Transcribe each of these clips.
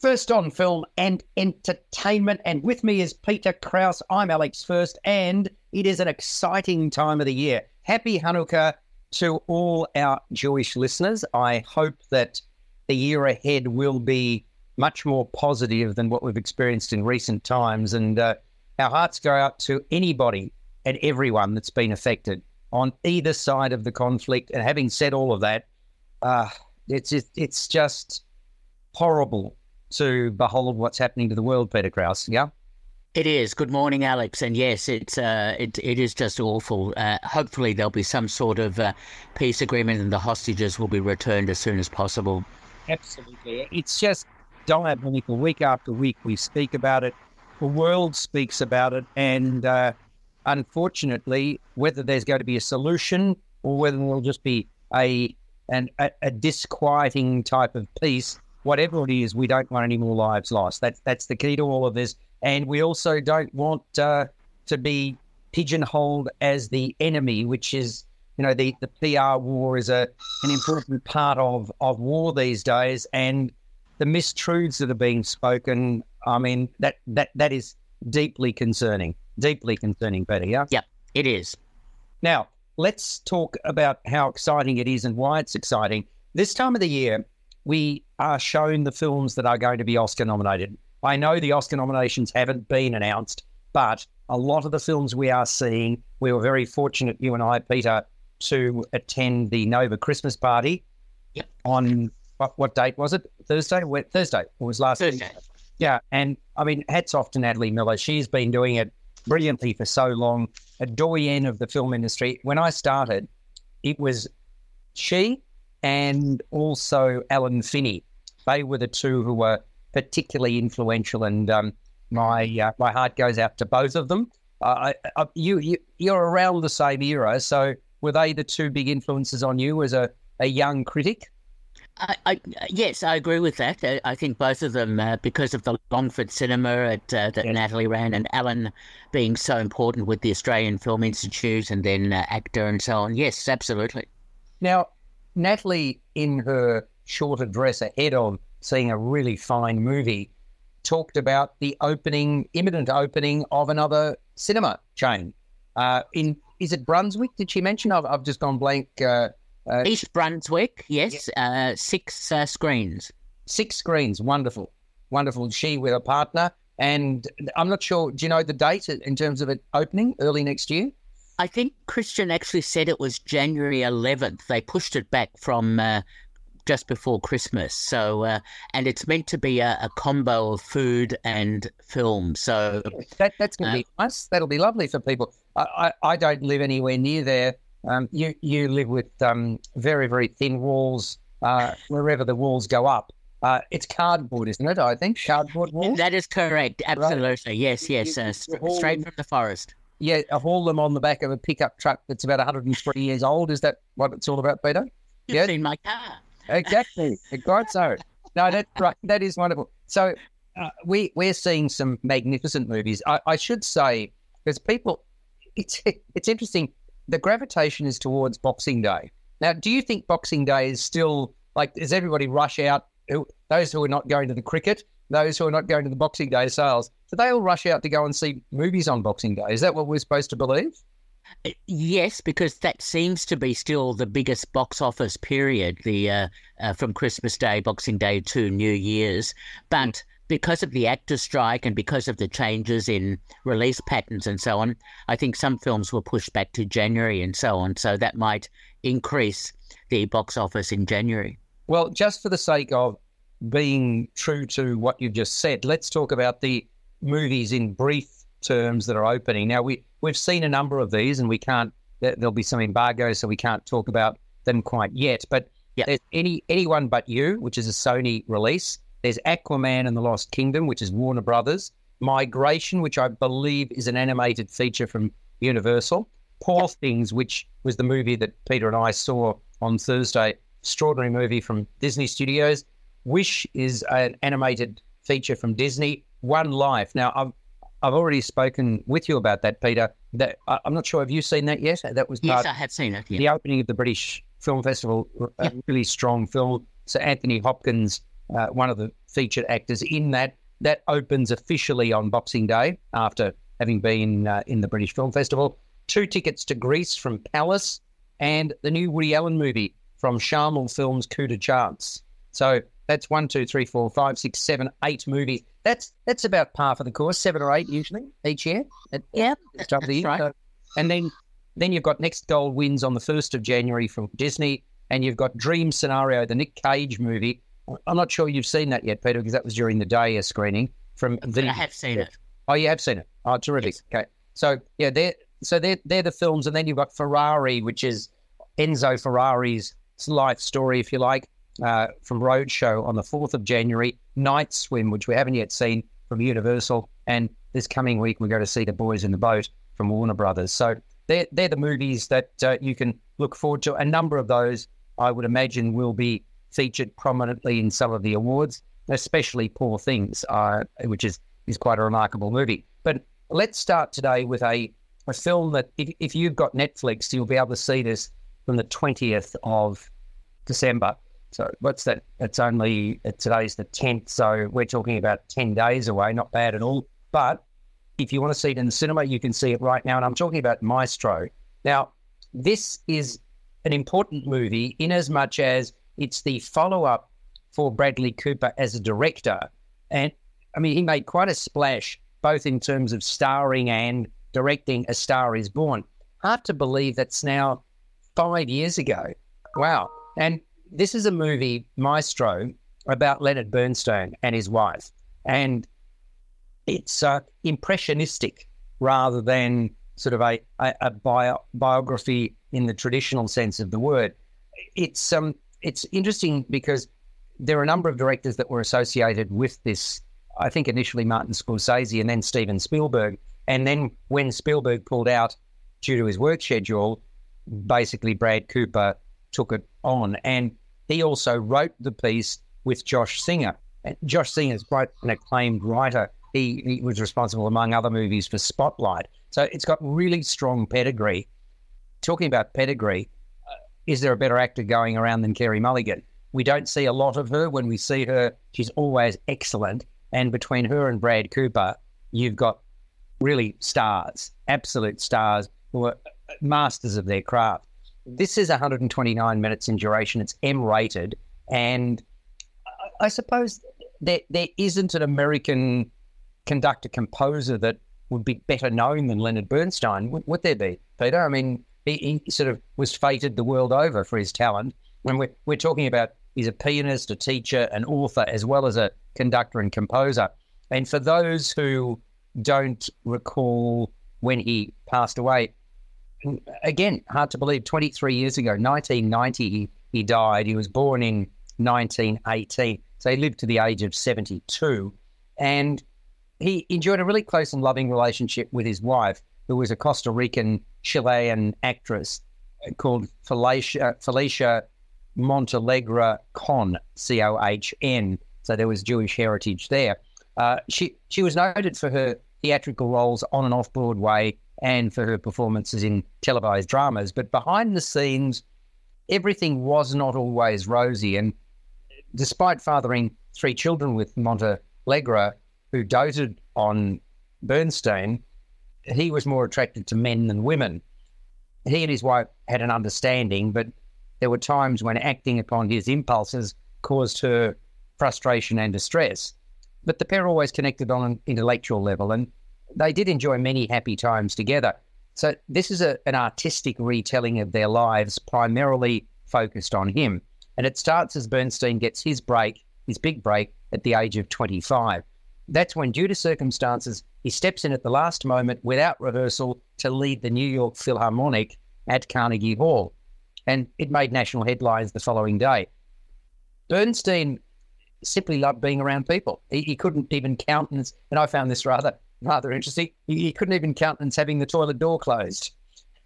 First on film and entertainment. And with me is Peter Kraus. I'm Alex First, and it is an exciting time of the year. Happy Hanukkah to all our Jewish listeners. I hope that the year ahead will be much more positive than what we've experienced in recent times. And uh, our hearts go out to anybody and everyone that's been affected on either side of the conflict. And having said all of that, uh, it's it's just horrible to behold what's happening to the world, Peter Kraus. Yeah. It is. Good morning, Alex. And yes, it's uh, it it is just awful. Uh, hopefully, there'll be some sort of uh, peace agreement, and the hostages will be returned as soon as possible. Absolutely, it's just diabolical. Week after week, we speak about it. The world speaks about it, and uh, unfortunately, whether there's going to be a solution or whether there'll just be a an, a, a disquieting type of peace whatever it is, we don't want any more lives lost. That's that's the key to all of this, and we also don't want uh, to be pigeonholed as the enemy, which is you know the the PR war is a an important part of of war these days, and the mistruths that are being spoken. I mean that that that is deeply concerning, deeply concerning, Peter. Yeah, yeah, it is. Now let's talk about how exciting it is and why it's exciting. This time of the year, we are shown the films that are going to be Oscar nominated. I know the Oscar nominations haven't been announced, but a lot of the films we are seeing, we were very fortunate, you and I, Peter, to attend the Nova Christmas party yep. on what, what date was it? Thursday? Thursday. It was last Thursday. Week. Yeah. And I mean, hats off to Natalie Miller. She's been doing it brilliantly for so long, a doyen of the film industry. When I started, it was she and also Alan Finney. They were the two who were particularly influential, and um, my uh, my heart goes out to both of them. Uh, I, I, you, you you're around the same era, so were they the two big influences on you as a, a young critic? I, I, yes, I agree with that. I, I think both of them, uh, because of the Longford Cinema at, uh, that yes. Natalie ran, and Alan being so important with the Australian Film Institute, and then uh, actor and so on. Yes, absolutely. Now, Natalie, in her short address ahead of seeing a really fine movie, talked about the opening, imminent opening of another cinema chain. Uh, in is it Brunswick? Did she mention? I've, I've just gone blank. Uh, uh, East Brunswick, yes, uh, six uh, screens. Six screens, wonderful, wonderful. She with a partner, and I'm not sure. Do you know the date in terms of it opening early next year? I think Christian actually said it was January 11th. They pushed it back from uh, just before Christmas. So, uh, and it's meant to be a, a, combo of food and film. So that, that's going to uh, be nice. That'll be lovely for people. I, I, I don't live anywhere near there. Um, you you live with um, very very thin walls. Uh, wherever the walls go up, uh, it's cardboard, isn't it? I think cardboard walls. That is correct. Absolutely. Right. Yes. Yes. Uh, straight from the forest yeah, haul them on the back of a pickup truck that's about 103 years old. Is that what it's all about, Peter? You've yeah, seen my car. Exactly. God, so no, that's right. That is wonderful. So uh, we we're seeing some magnificent movies. I, I should say because people, it's it's interesting. The gravitation is towards Boxing Day. Now, do you think Boxing Day is still like? Does everybody rush out? Who, those who are not going to the cricket, those who are not going to the Boxing Day sales, do they all rush out to go and see movies on Boxing Day? Is that what we're supposed to believe? Uh, yes, because that seems to be still the biggest box office period, the uh, uh, from Christmas Day, Boxing Day to New Year's. But because of the actor strike and because of the changes in release patterns and so on, I think some films were pushed back to January and so on. So that might increase the box office in January. Well, just for the sake of being true to what you've just said, let's talk about the movies in brief terms that are opening. Now we we've seen a number of these, and we can't. There'll be some embargo, so we can't talk about them quite yet. But there's any anyone but you, which is a Sony release. There's Aquaman and the Lost Kingdom, which is Warner Brothers. Migration, which I believe is an animated feature from Universal. Poor. Things, which was the movie that Peter and I saw on Thursday. Extraordinary movie from Disney Studios. Wish is an animated feature from Disney. One Life. Now, I've I've already spoken with you about that, Peter. That I'm not sure. Have you seen that yet? That was yes, I have seen it. Yeah. The opening of the British Film Festival, a really strong film. So Anthony Hopkins uh, one of the featured actors in that. That opens officially on Boxing Day after having been uh, in the British Film Festival. Two tickets to Greece from Palace and the new Woody Allen movie from Sharmill Films Coup de Chance. So that's one, two, three, four, five, six, seven, eight movies. That's that's about par for the course, seven or eight usually each year. At, yeah, that's the right. So, and then then you've got Next Goal Wins on the first of January from Disney, and you've got Dream Scenario, the Nick Cage movie. I'm not sure you've seen that yet, Peter, because that was during the day a screening from the. I have seen it. Oh, you have seen it. Oh, terrific. Yes. Okay, so yeah, they're so they're they're the films, and then you've got Ferrari, which is Enzo Ferrari's life story, if you like, uh, from Roadshow on the 4th of January. Night Swim, which we haven't yet seen from Universal. And this coming week, we're going to see The Boys in the Boat from Warner Brothers. So they're, they're the movies that uh, you can look forward to. A number of those, I would imagine, will be featured prominently in some of the awards, especially Poor Things, uh, which is, is quite a remarkable movie. But let's start today with a, a film that, if, if you've got Netflix, you'll be able to see this from the 20th of December. So what's that? It's only today's the 10th. So we're talking about 10 days away. Not bad at all. But if you want to see it in the cinema, you can see it right now. And I'm talking about Maestro. Now, this is an important movie in as much as it's the follow up for Bradley Cooper as a director. And I mean, he made quite a splash, both in terms of starring and directing A Star is Born. Hard to believe that's now five years ago. Wow. And this is a movie, Maestro, about Leonard Bernstein and his wife. And it's uh, impressionistic rather than sort of a, a, a bio, biography in the traditional sense of the word. It's um it's interesting because there are a number of directors that were associated with this. I think initially Martin Scorsese and then Steven Spielberg. And then when Spielberg pulled out due to his work schedule, basically Brad Cooper took it on. And he also wrote the piece with Josh Singer. Josh Singer is quite an acclaimed writer. He, he was responsible, among other movies, for Spotlight. So it's got really strong pedigree. Talking about pedigree, uh, is there a better actor going around than Carey Mulligan? We don't see a lot of her. When we see her, she's always excellent. And between her and Brad Cooper, you've got really stars, absolute stars who are masters of their craft. This is 129 minutes in duration. It's M rated. And I suppose there, there isn't an American conductor composer that would be better known than Leonard Bernstein. Would, would there be, Peter? I mean, he, he, sort of was fated the world over for his talent. When we're, we're talking about he's a pianist, a teacher, an author, as well as a conductor and composer. And for those who don't recall when he passed away, again, hard to believe, 23 years ago, 1990, he, he died. He was born in 1918. So he lived to the age of 72. And he enjoyed a really close and loving relationship with his wife, who was a Costa Rican Chilean actress called Felicia, Felicia Montealegre Cohn, C O H N. So there was Jewish heritage there. Uh, she she was noted for her theatrical roles on and off Broadway and for her performances in televised dramas. But behind the scenes, everything was not always rosy. And despite fathering three children with Montealegre, who doted on Bernstein, he was more attracted to men than women. He and his wife had an understanding, but there were times when acting upon his impulses caused her frustration and distress. But the pair always connected on an intellectual level, and they did enjoy many happy times together. So this is a, an artistic retelling of their lives, primarily focused on him. And it starts as Bernstein gets his break, his big break, at the age of 25. That's when, due to circumstances, he steps in at the last moment without rehearsal to lead the New York Philharmonic at Carnegie Hall. And it made national headlines the following day. Bernstein simply loved being around people. He, he couldn't even countenance, and I found this rather rather interesting. He, he, couldn't even countenance having the toilet door closed.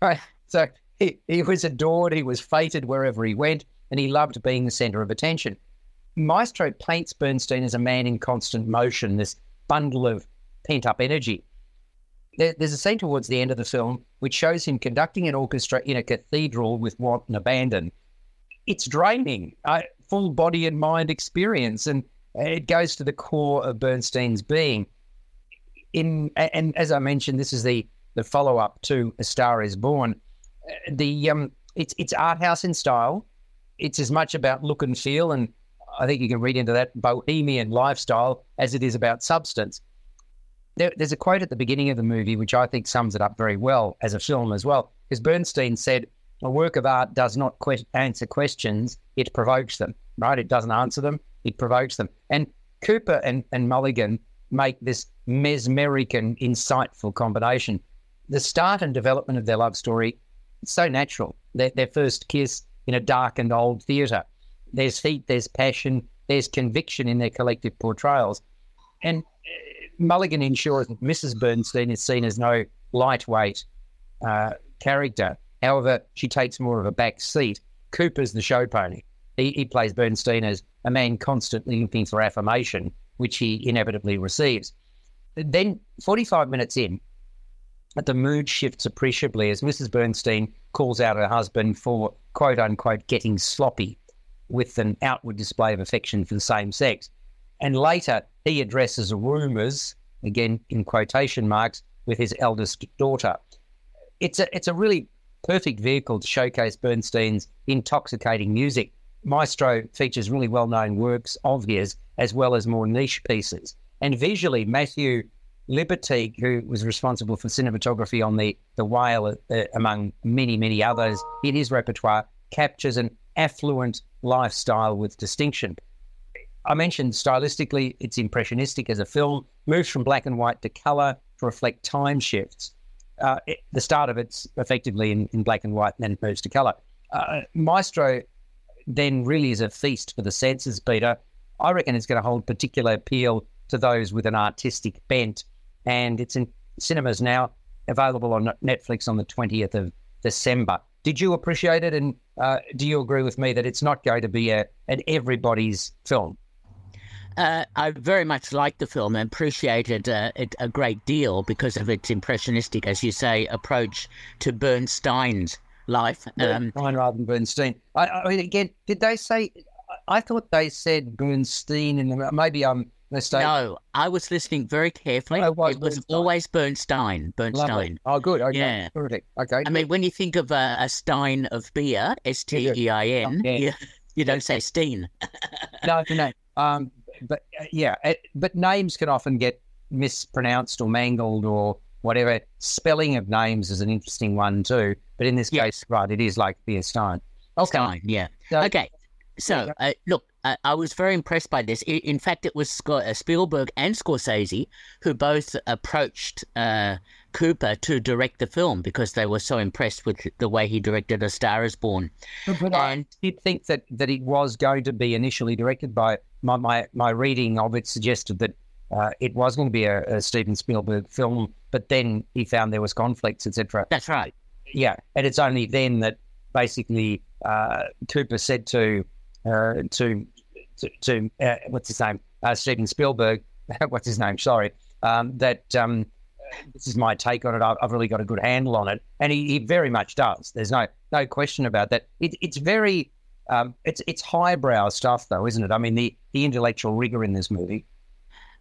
Right. So he, he was adored, he was feted wherever he went, and he loved being the centre of attention. Maestro paints Bernstein as a man in constant motion, this bundle of pent up energy. There, there's a scene towards the end of the film which shows him conducting an orchestra in a cathedral with wanton abandon. It's draining. I, full body and mind experience, and it goes to the core of Bernstein's being. In and as I mentioned, this is the the follow up to A Star Is Born. The um, it's it's art house in style. It's as much about look and feel, and I think you can read into that bohemian lifestyle as it is about substance. There, there's a quote at the beginning of the movie which I think sums it up very well as a film as well, because Bernstein said, "A work of art does not que- answer questions; it provokes them. Right? It doesn't answer them; it provokes them." And Cooper and, and Mulligan make this mesmeric and insightful combination. The start and development of their love story so natural. Their, their first kiss in a darkened old theatre. There's heat, there's passion, there's conviction in their collective portrayals. And uh, Mulligan ensures that Mrs. Bernstein is seen as no lightweight uh, character. However, she takes more of a back seat. Cooper's the show pony. He, he plays Bernstein as a man constantly looking for affirmation, which he inevitably receives. Then, 45 minutes in, the mood shifts appreciably as Mrs. Bernstein calls out her husband for quote unquote getting sloppy with an outward display of affection for the same sex. And later, he addresses rumours, again in quotation marks, with his eldest daughter. It's a, it's a really perfect vehicle to showcase Bernstein's intoxicating music. Maestro features really well known works of his, as well as more niche pieces. And visually, Matthew Libatique, who was responsible for cinematography on the the Whale, uh, among many many others, in his repertoire, captures an affluent lifestyle with distinction. I mentioned stylistically, it's impressionistic as a film, moves from black and white to color to reflect time shifts. Uh, it, the start of it's effectively in, in, black and white, and then it moves to color. Uh, Maestro then really is a feast for the senses, Peter. I reckon it's going to hold particular appeal to those with an artistic bent and it's in cinemas now, available on Netflix on the 20th of December. Did you appreciate it? And uh, do you agree with me that it's not going to be a, an everybody's film? Uh, I very much liked the film and appreciated uh, it a great deal because of its impressionistic, as you say, approach to Bernstein's life. Um, rather than Bernstein. I, I, mean, again, did they say? I thought they said Bernstein, and maybe I'm no, I was listening very carefully. Oh, it was, it was always Bernstein. Bernstein. Lovely. Oh, good. Okay. Yeah. Perfect. Okay. I mean, when you think of a, a stein of beer, S T E I N, you, you don't say Steen. no, no. Um, but uh, yeah, it, but names can often get mispronounced or mangled or whatever. Spelling of names is an interesting one too. But in this yes. case, right, it is like beer stein. Okay. Stein, yeah. So, okay. So, uh, look, I, I was very impressed by this. In fact, it was uh, Spielberg and Scorsese who both approached uh, Cooper to direct the film because they were so impressed with the way he directed A Star Is Born. But, and, I did think that, that it was going to be initially directed by my my, my reading of it suggested that uh, it was going to be a, a, Steven Spielberg film, but then he found there was conflicts, etc. That's right. Yeah, and it's only then that basically uh, Cooper said to uh, to to, to uh, what's his name, uh, Steven Spielberg. what's his name? Sorry. Um, that um, this is my take on it. I've, I've, really got a good handle on it, and he, he very much does. There's no no question about that. It, it's very um, it's it's highbrow stuff, though, isn't it? I mean, the the intellectual rigor in this movie.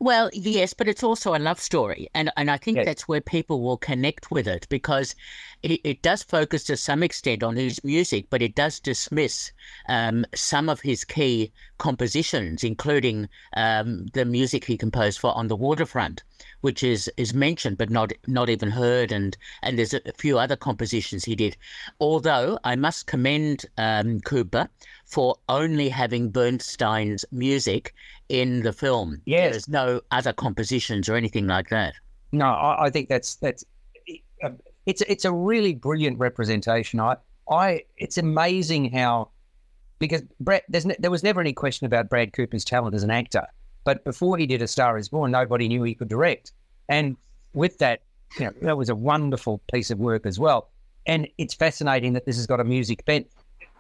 Well, yes, but it's also a love story. And, and I think yes. that's where people will connect with it because it, it, does focus to some extent on his music, but it does dismiss um, some of his key compositions, including um, the music he composed for On the Waterfront, which is, is mentioned but not not even heard. And, and there's a few other compositions he did. Although I must commend um, Cooper for only having Bernstein's music in the film. Yes. There's no other compositions or anything like that. No, I, I think that's that's uh, it's it's a really brilliant representation. I I it's amazing how because Brad, there was never any question about Brad Cooper's talent as an actor, but before he did A Star Is Born, nobody knew he could direct, and with that, you know, that was a wonderful piece of work as well. And it's fascinating that this has got a music bent.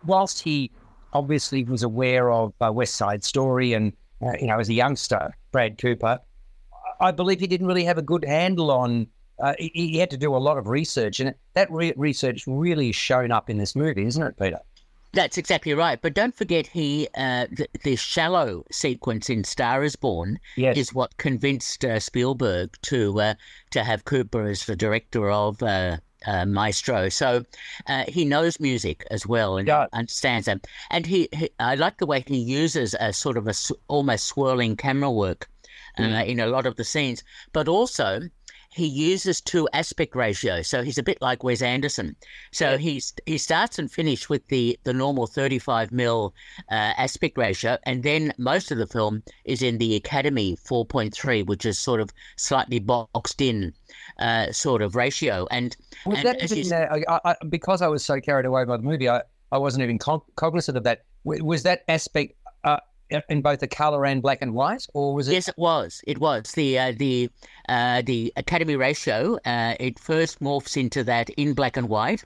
Whilst he obviously was aware of uh, West Side Story and, uh, you know, as a youngster, Brad Cooper, I believe he didn't really have a good handle on. Uh, he, he, had to do a lot of research, and that re- research really shown up in this movie, isn't it, Peter? That's exactly right. But don't forget, he uh, the, the, shallow sequence in *Star Is Born* yes. is what convinced uh, Spielberg to uh, to have Cooper as the director of uh, uh, Maestro. So uh, he knows music as well and yeah. understands them. And he, he, I like the way he uses a sort of a almost swirling camera work mm. in a lot of the scenes, but also he uses two aspect ratios. So he's a bit like Wes Anderson. So yeah. he's he starts and finishes with the the normal 35 mil uh, aspect ratio, and then most of the film is in the Academy 4.3, which is sort of slightly boxed in uh, sort of ratio. And, was and that I, I, because I was so carried away by the movie, I, I wasn't even cognizant of that. Was that aspect uh, in both the color and black and white, or was it? Yes, it was. It was the uh, the uh, the Academy ratio. Uh, it first morphs into that in black and white,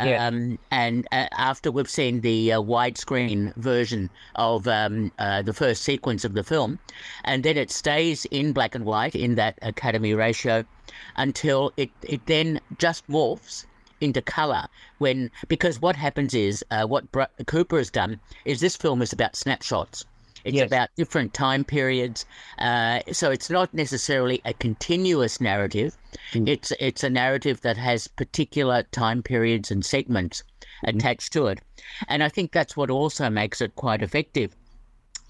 yeah. Um, and uh, after we've seen the uh, widescreen version of um, uh, the first sequence of the film, and then it stays in black and white in that Academy ratio until it it then just morphs into color when because what happens is uh, what Br- Cooper has done is this film is about snapshots it's yes. about different time periods. Uh, so it's not necessarily a continuous narrative. Mm. It's it's a narrative that has particular time periods and segments mm. attached to it, and I think that's what also makes it quite effective.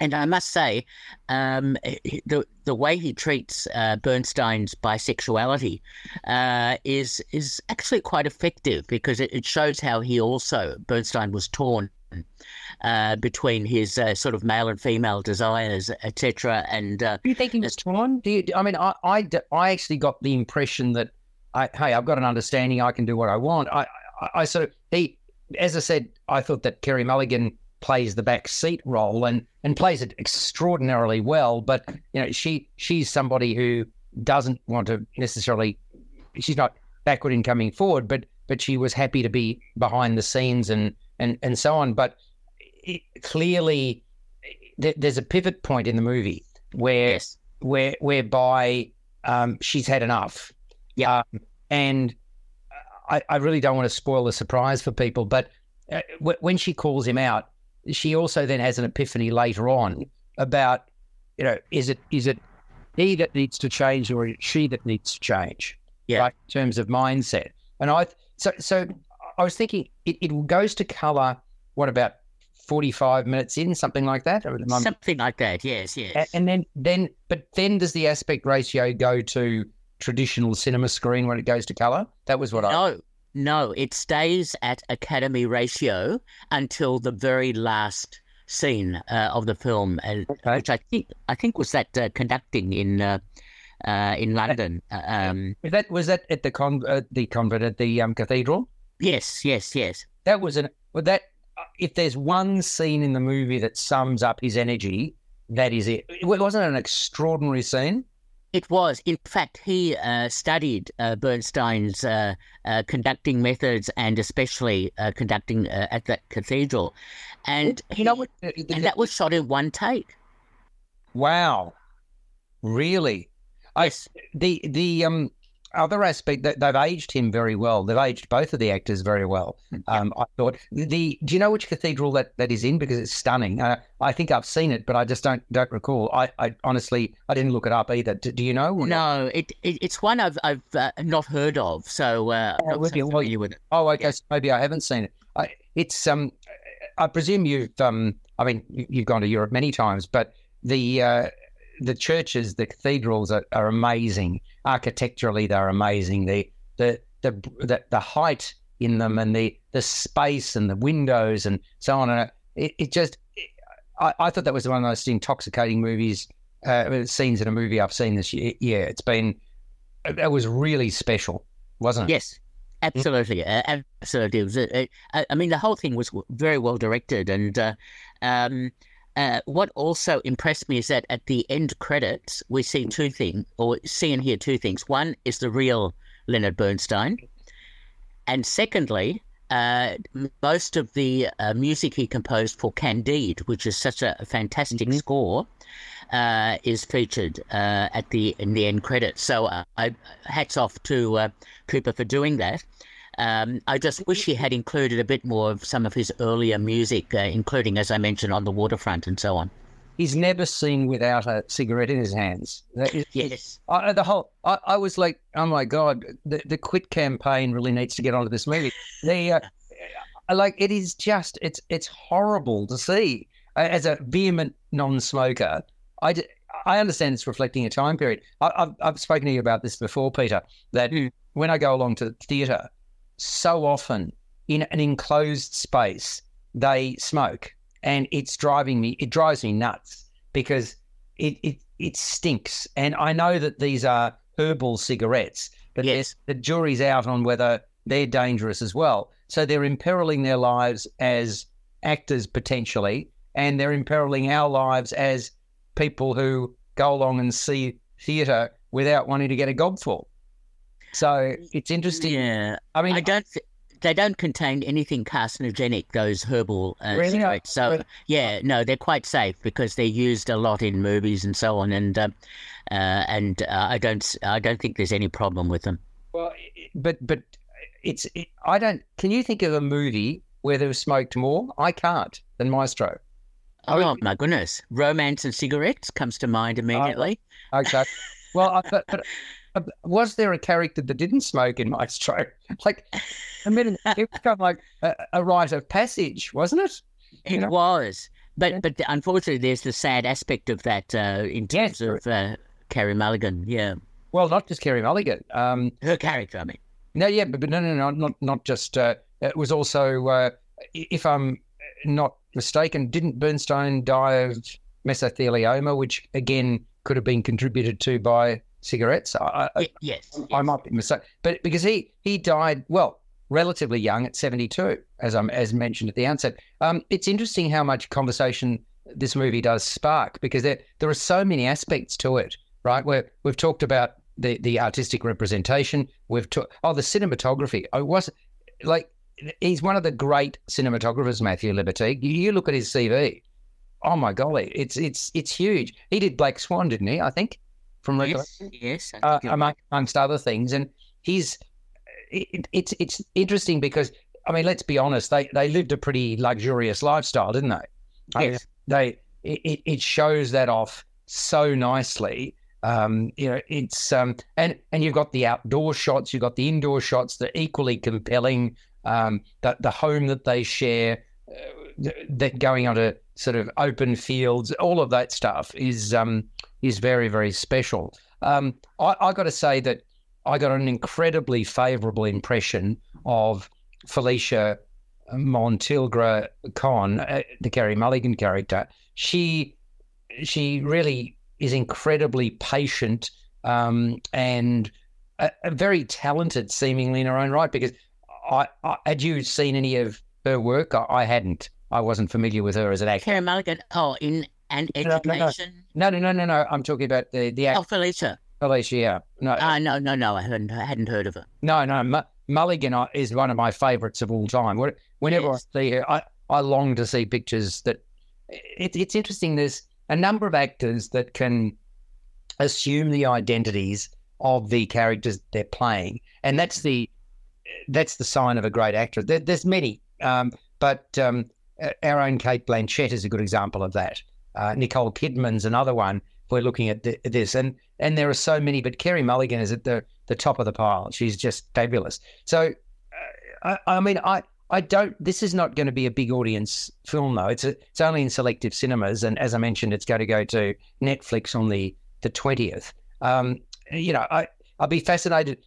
And I must say, um, the the way he treats uh, Bernstein's bisexuality uh, is is actually quite effective because it, it shows how he also Bernstein was torn uh, between his uh, sort of male and female desires, etc. And uh, do you think he was torn? Do you? I mean, I, I, I actually got the impression that, I, hey, I've got an understanding. I can do what I want. I, I, I sort of he, as I said, I thought that Carey Mulligan plays the back seat role and and plays it extraordinarily well. But you know, she she's somebody who doesn't want to necessarily. She's not backward in coming forward, but but she was happy to be behind the scenes and and and so on. But it, clearly, th- there's a pivot point in the movie where yes. where whereby um, she's had enough. Yeah, um, and I, I, really don't want to spoil the surprise for people, but uh, w- when she calls him out, she also then has an epiphany later on about you know is it is it he that needs to change or she that needs to change? Yeah, right, in terms of mindset. And I so so I was thinking it, it goes to color. What about forty five minutes in, something like that? Something like that. Yes, yes. And then then, but then does the aspect ratio go to traditional cinema screen when it goes to color? That was what no. I. No, no, it stays at Academy ratio until the very last scene uh, of the film, uh, okay. which I think I think was that uh, conducting in uh, uh, in London. Uh, um, was that was that at the con the convent at the um, cathedral? Yes, yes, yes. That was an well, that uh, if there's one scene in the movie that sums up his energy, that is it. It wasn't an extraordinary scene. It was. In fact, he uh, studied uh, Bernstein's uh, uh conducting methods and especially uh, conducting at that cathedral. And you know what? And that was shot in one take. Wow, really? Yes. I, the the um other aspect that they've aged him very well. They've aged both of the actors very well. Um, I thought the. Do you know which cathedral that, that is in? Because it's stunning. Uh, I think I've seen it, but I just don't don't recall. I, I honestly I didn't look it up either. Do, do you know? No, it, it, it's one I've I've uh, not heard of. So uh, oh, not so familiar with it. Oh, okay. Yeah. So maybe I haven't seen it. I, it's um. I presume you've um. I mean, you've gone to Europe many times, but the uh, the churches, the cathedrals are, are amazing architecturally they're amazing. The the the the, the height in them and the the space and the windows and so on. And it, it just it, I, I, thought that was one of the most intoxicating movies uh, scenes in a movie I've seen this year. Yeah, it's been it was really special, wasn't it? Yes. Absolutely, uh, absolutely. It was, uh, I mean, the whole thing was very well directed, and uh, um, uh, what also impressed me is that at the end credits, we see two things, or see and hear two things. One is the real Leonard Bernstein. And secondly, uh, most of the uh, music he composed for Candide, which is such a fantastic mm-hmm. score, uh, is featured uh, at the in the end credits. So uh, I, hats off to Cooper for doing that. Um, I just wish he had included a bit more of some of his earlier music, uh, including, as I mentioned, on the waterfront and so on. He's never seen without a cigarette in his hands. Is, yes. I, the whole, I, I, was like, oh my God, the, the quit campaign really needs to get onto this movie. The, uh, like, it is just, it's, it's horrible to see. As a vehement non-smoker, I, I understand it's reflecting a time period. I, have I've spoken to you about this before, Peter, that mm. when I go along to the theatre, so often in an enclosed space, they smoke and it's driving me, it drives me nuts because it, it, it stinks. And I know that these are herbal cigarettes, but yes. the jury's out on whether they're dangerous as well. So they're imperiling their lives as actors potentially, and they're imperiling our lives as people who go along and see theatre without wanting to get a gobful. So it's interesting. Yeah, I mean, I don't. Th- they don't contain anything carcinogenic. Those herbal uh, really? cigarettes. So really? yeah, no, they're quite safe because they're used a lot in movies and so on. And uh, uh, and uh, I don't. I don't think there's any problem with them. Well, but but it's. It, I don't. Can you think of a movie where they've smoked more? I can't than Maestro. Oh, my goodness! Romance and cigarettes comes to mind immediately. okay. Well, but, but uh, was there a character that didn't smoke in Maestro? Like, I mean, it was kind of like a, a rite of passage, wasn't it? You it know? was, but yeah. but unfortunately, there's the sad aspect of that uh, in terms yes. of uh, Carey Mulligan. Yeah. Well, not just Carey Mulligan. Um, Her character, I mean. No, yeah, but, but no, no, no, not not just. Uh, it was also, uh, if I'm not mistaken, didn't Bernstein die of mesothelioma, which again could have been contributed to by cigarettes. I, I, yes, I, yes. might be mistaken, but because he he died well relatively young at seventy two, as I'm as mentioned at the outset. Um, it's interesting how much conversation this movie does spark because there there are so many aspects to it. Right, where we've talked about the the artistic representation. We've talked oh the cinematography. I was like he's one of the great cinematographers, Matthew Libatique. You, you look at his CV. Oh my golly, it's it's it's huge. He did Black Swan, didn't he? I think from yes, yes, uh, among, amongst other things. And he's it, it's it's interesting because I mean, let's be honest, they they lived a pretty luxurious lifestyle, didn't they? Yes. I mean, they it, it shows that off so nicely. Um, you know, it's um, and and you've got the outdoor shots, you've got the indoor shots. They're equally compelling. Um, the the home that they share, uh, that going onto sort of open fields, all of that stuff is um is very, very special. Um, I, I got to say that I got an incredibly favourable impression of Felicia Montealegre Cohn, uh, the Carey Mulligan character. She she really is incredibly patient um, and a, a very talented, seemingly in her own right. Because I, I, had you seen any of her work? I, I hadn't. I wasn't familiar with her as an actor. Karen Mulligan. Oh, in an education. No, no, no, no, no. I'm talking about the the. Oh, Felicia. Felicia, yeah. No, uh, no, no, no. I hadn't I hadn't heard of her. No, no. Mulligan is one of my favourites of all time. Whenever yes. I see her, I, I long to see pictures that. It, it's interesting. There's a number of actors that can assume the identities of the characters they're playing, and that's the that's the sign of a great actor. There, there's many, um, but um, our own Cate Blanchett is a good example of that. Uh, Nicole Kidman's another one. We're looking at th- this, and and there are so many, but Carey Mulligan is at the the top of the pile. She's just fabulous. So, uh, I, I, mean, I I don't. This is not going to be a big audience film, though. It's a, it's only in selective cinemas, and as I mentioned, it's going to go to Netflix on the the twentieth. Um, you know, I I'd be fascinated.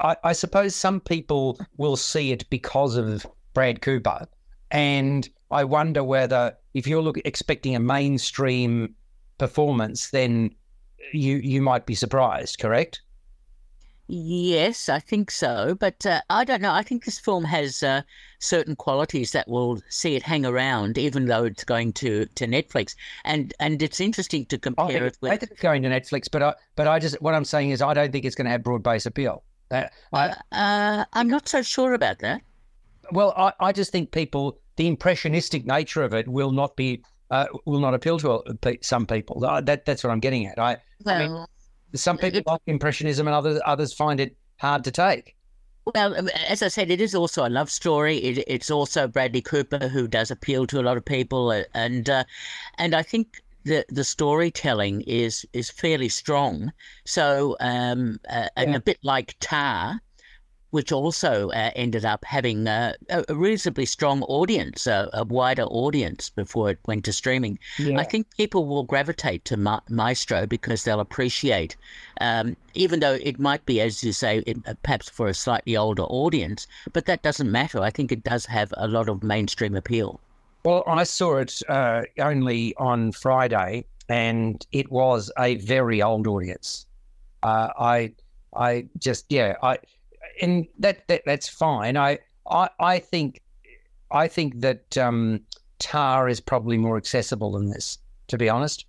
I, I suppose some people will see it because of Brad Cooper, and I wonder whether if you're look, expecting a mainstream performance, then you you might be surprised. Correct? Yes, I think so. But uh, I don't know. I think this film has uh, certain qualities that will see it hang around, even though it's going to, to Netflix. And and it's interesting to compare it with. I think it's going to Netflix, but I but I just what I'm saying is I don't think it's going to have broad base appeal. That, I, uh, uh, I'm not so sure about that. Well, I, I just think people the impressionistic nature of it will not be uh, will not appeal to uh, some people. That that's what I'm getting at. I, well, I mean, some people like impressionism, and others others find it hard to take. Well, um, as I said, it is also a love story. It, it's also Bradley Cooper who does appeal to a lot of people, uh, and uh, and I think the the storytelling is is fairly strong. So, um, uh, and a bit like Tar, which also uh, ended up having uh, a, reasonably strong audience, uh, a wider audience before it went to streaming. I think people will gravitate to Ma- Maestro because they'll appreciate, um, even though it might be, as you say, it, uh, perhaps for a slightly older audience, but that doesn't matter. I think it does have a lot of mainstream appeal. Well, I saw it uh, only on Friday, and it was a very old audience. Uh, I, I just yeah, I, and that, that that's fine. I, I, I think, I think that um, Tar is probably more accessible than this. To be honest,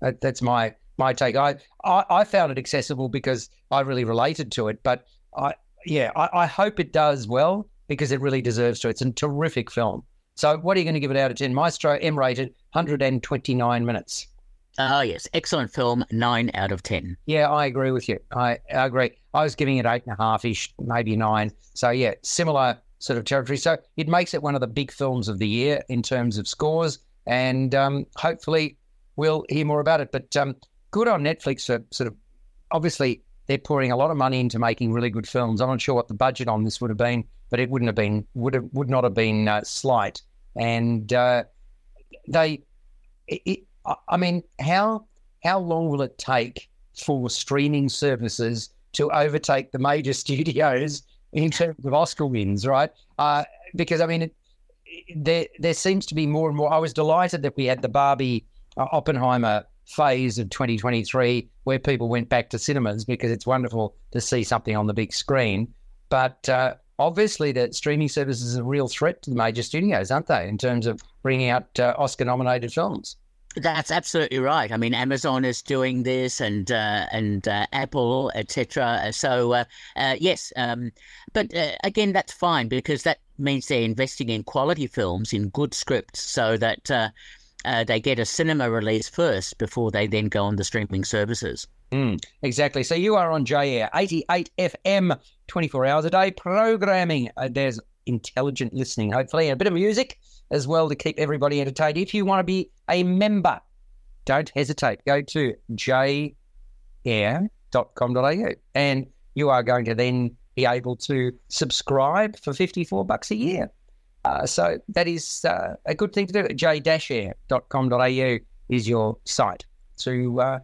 that, that's my my take. I, I, I found it accessible because I really related to it. But I, yeah, I, I hope it does well because it really deserves to. It's a terrific film. So, what are you going to give it out of 10? Maestro M rated, 129 minutes. Oh, yes. Excellent film. Nine out of 10. Yeah, I agree with you. I, I agree. I was giving it eight and a half ish, maybe nine. So, yeah, similar sort of territory. So, it makes it one of the big films of the year in terms of scores. And um, hopefully, we'll hear more about it. But um, good on Netflix for sort of obviously they're pouring a lot of money into making really good films. I'm not sure what the budget on this would have been, but it wouldn't have been would have would not have been uh, slight. And uh, they, it, I- mean, how how long will it take for streaming services to overtake the major studios in terms of Oscar wins? Right? Uh, because I mean, it, there there seems to be more and more. I was delighted that we had the Barbie uh, Oppenheimer phase of 2023 where people went back to cinemas because it's wonderful to see something on the big screen. But uh, obviously, the streaming services are a real threat to the major studios, aren't they, in terms of bringing out uh, Oscar nominated films? That's absolutely right. I mean, Amazon is doing this, and uh, and uh, Apple, etc. So uh, uh, yes, um, but uh, again, that's fine because that means they're investing in quality films, in good scripts, so that uh, they get a cinema release first before they then go on the streaming services. Mm, exactly. So you are on J Air 88 FM, 24 hours a day programming. There's intelligent listening, hopefully, and a bit of music as well to keep everybody entertained. If you want to be a member, don't hesitate. Go to jair.com.au and you are going to then be able to subscribe for 54 bucks a year. Uh, so that is uh, a good thing to do. j-air.com.au is your site to uh,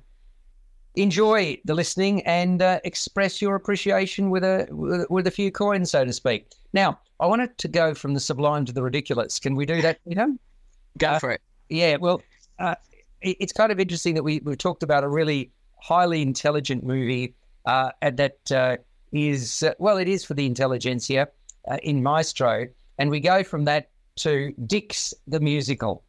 enjoy the listening and uh, express your appreciation with a with, a few coins, so to speak. Now, I wanted to go from the sublime to the ridiculous. Can we do that, You know, Go Uh, for it. Yeah, well, uh, it, it's kind of interesting that we, we've talked about a really highly intelligent movie uh, and that uh, is, uh, well, it is for the intelligentsia uh, in Maestro. And we go from that to Dick's the musical.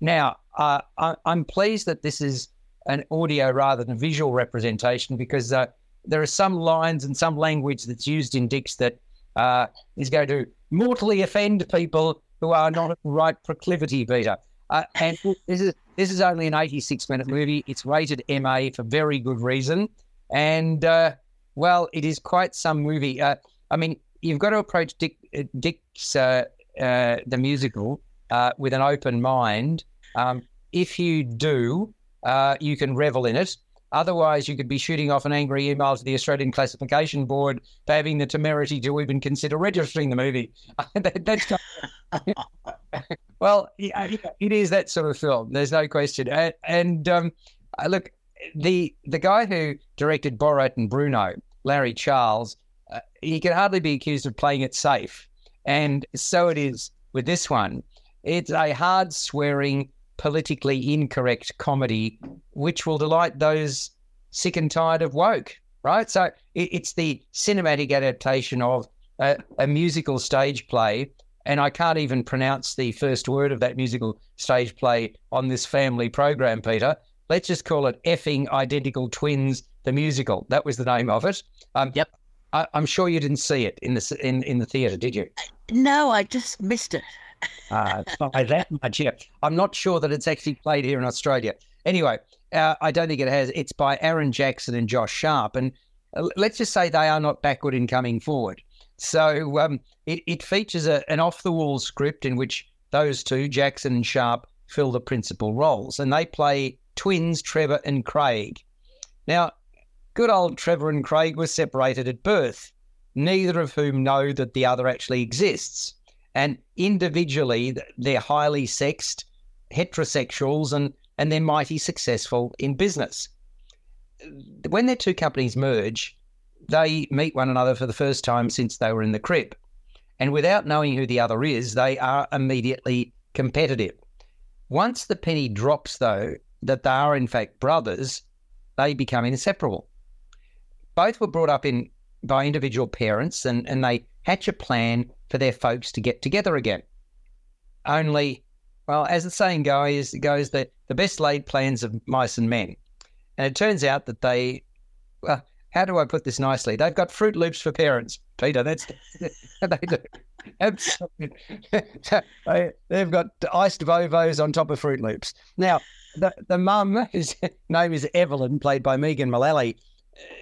Now, uh, I, I'm pleased that this is an audio rather than visual representation because uh, there are some lines and some language that's used in Dicks that uh, is going to mortally offend people who are not right proclivity, Peter. Uh, and this is this is only an 86 minute movie. It's rated MA for very good reason, and uh, well, it is quite some movie. Uh, I mean, you've got to approach Dick uh, Dick's the musical with an open mind. Um, if you do, uh, you can revel in it. Otherwise, you could be shooting off an angry email to the Australian Classification Board for having the temerity to even consider registering the movie. That- that's well, yeah, yeah, it is that sort of film. There's no question. And, and um, uh, look, the the guy who directed Borat and Bruno, Larry Charles, uh, he can hardly be accused of playing it safe. And so it is with this one. It's a hard swearing, politically incorrect comedy, which will delight those sick and tired of woke. Right. So it, it's the cinematic adaptation of a, a musical stage play and I can't even pronounce the first word of that musical stage play on this family program, Peter. Let's just call it effing identical twins, the musical. That was the name of it. Um, Yep. I, I'm sure you didn't see it in the in, in the theatre, did you? No, I just missed it. Uh, by that much, yeah. I'm not sure that it's actually played here in Australia. Anyway, uh, I don't think it has. It's by Aaron Jackson and Josh Sharp, and uh, let's just say they are not backward in coming forward. So um, it, it features a, an off the wall script in which those two, Jackson and Sharp, fill the principal roles, and they play twins Trevor and Craig. Now, good old Trevor and Craig were separated at birth, neither of whom know that the other actually exists. And individually, they're highly sexed, heterosexuals, and, and they're mighty successful in business. When their two companies merge, they meet one another for the first time since they were in the crib. And without knowing who the other is, they are immediately competitive. Once the penny drops, though, that they are in fact brothers, they become inseparable. Both were brought up in by individual parents and, and they hatch a plan for their folks to get together again. Only, well, as the saying goes, goes the, the best laid plans of mice and men. And it turns out that they, well, how do I put this nicely? They've got Fruit Loops for parents, Peter. That's they do. Absolutely. they, have got iced Vovos on top of Fruit Loops. Now, the, the mum, whose name is Evelyn, played by Megan Mullally,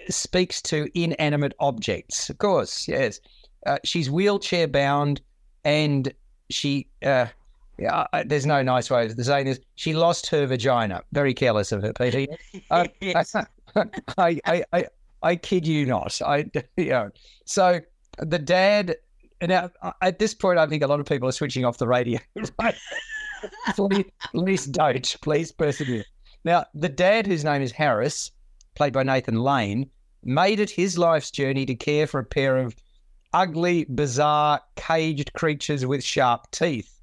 speaks to inanimate objects. Of course, yes. Uh, she's wheelchair bound and she, uh, yeah, there's no nice way of saying this. She lost her vagina. Very careless of her, Peter. Uh, I, I, I, I kid you not. I, you know, so the dad. Now, at this point, I think a lot of people are switching off the radio. Right? please, please don't. Please persevere. Now, the dad, whose name is Harris, played by Nathan Lane, made it his life's journey to care for a pair of ugly, bizarre, caged creatures with sharp teeth.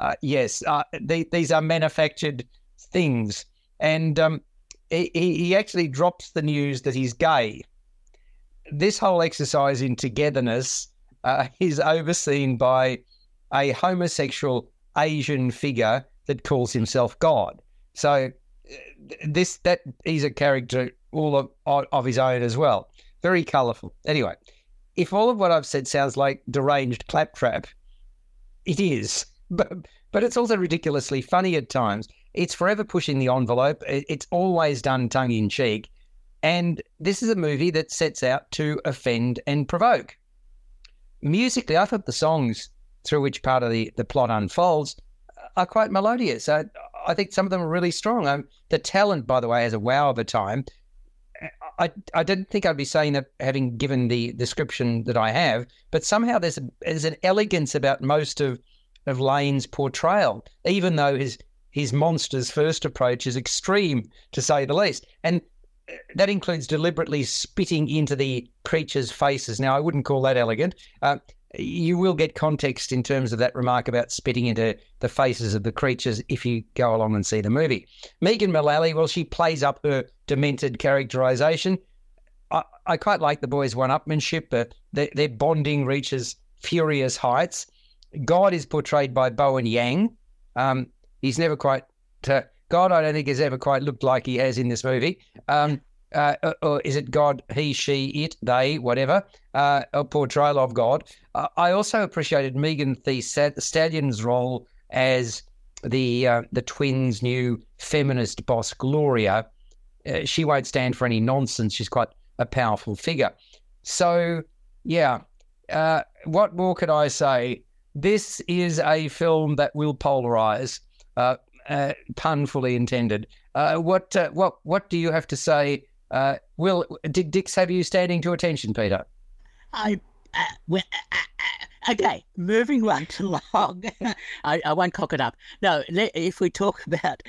Uh, yes, uh, these are manufactured things. And um, he, he actually drops the news that he's gay. This whole exercise in togetherness uh, is overseen by a homosexual Asian figure that calls himself God. So this that he's a character all of, of his own as well. Very colourful. Anyway, if all of what I've said sounds like deranged claptrap, it is. But but it's also ridiculously funny at times it's forever pushing the envelope. It's always done tongue in cheek. And this is a movie that sets out to offend and provoke. Musically, I thought the songs through which part of the, the plot unfolds are quite melodious. I, I think some of them are really strong. Um, the talent, by the way, has a wow of a time. I, I didn't think I'd be saying that having given the description that I have, but somehow there's a, there's an elegance about most of of Lane's portrayal, even though his his monster's first approach is extreme, to say the least. And uh, that includes deliberately spitting into the creatures' faces. Now, I wouldn't call that elegant. Uh, you will get context in terms of that remark about spitting into the faces of the creatures if you go along and see the movie. Megan Mullally, well, she plays up her demented characterization. I, I quite like the boys' one upmanship, but their, their bonding reaches furious heights. God is portrayed by Bowen Yang. Um, He's never quite. Uh, God, I don't think has ever quite looked like he has in this movie. Um, uh, or, or, is it God, he, she, it, they, whatever, uh, a portrayal of God. Uh, I also appreciated Megan Thee Stallion's role as the uh, the twins' new feminist boss, Gloria. Uh, she won't stand for any nonsense. She's quite a powerful figure. So, yeah, uh, what more could I say? This is a film that will polarize uh, uh, pun fully intended. Uh, what uh, what what do you have to say? Uh, will did Dicks have you standing to attention, Peter? I uh, well, Okay, moving right along. I, I won't cock it up. No, if we talk about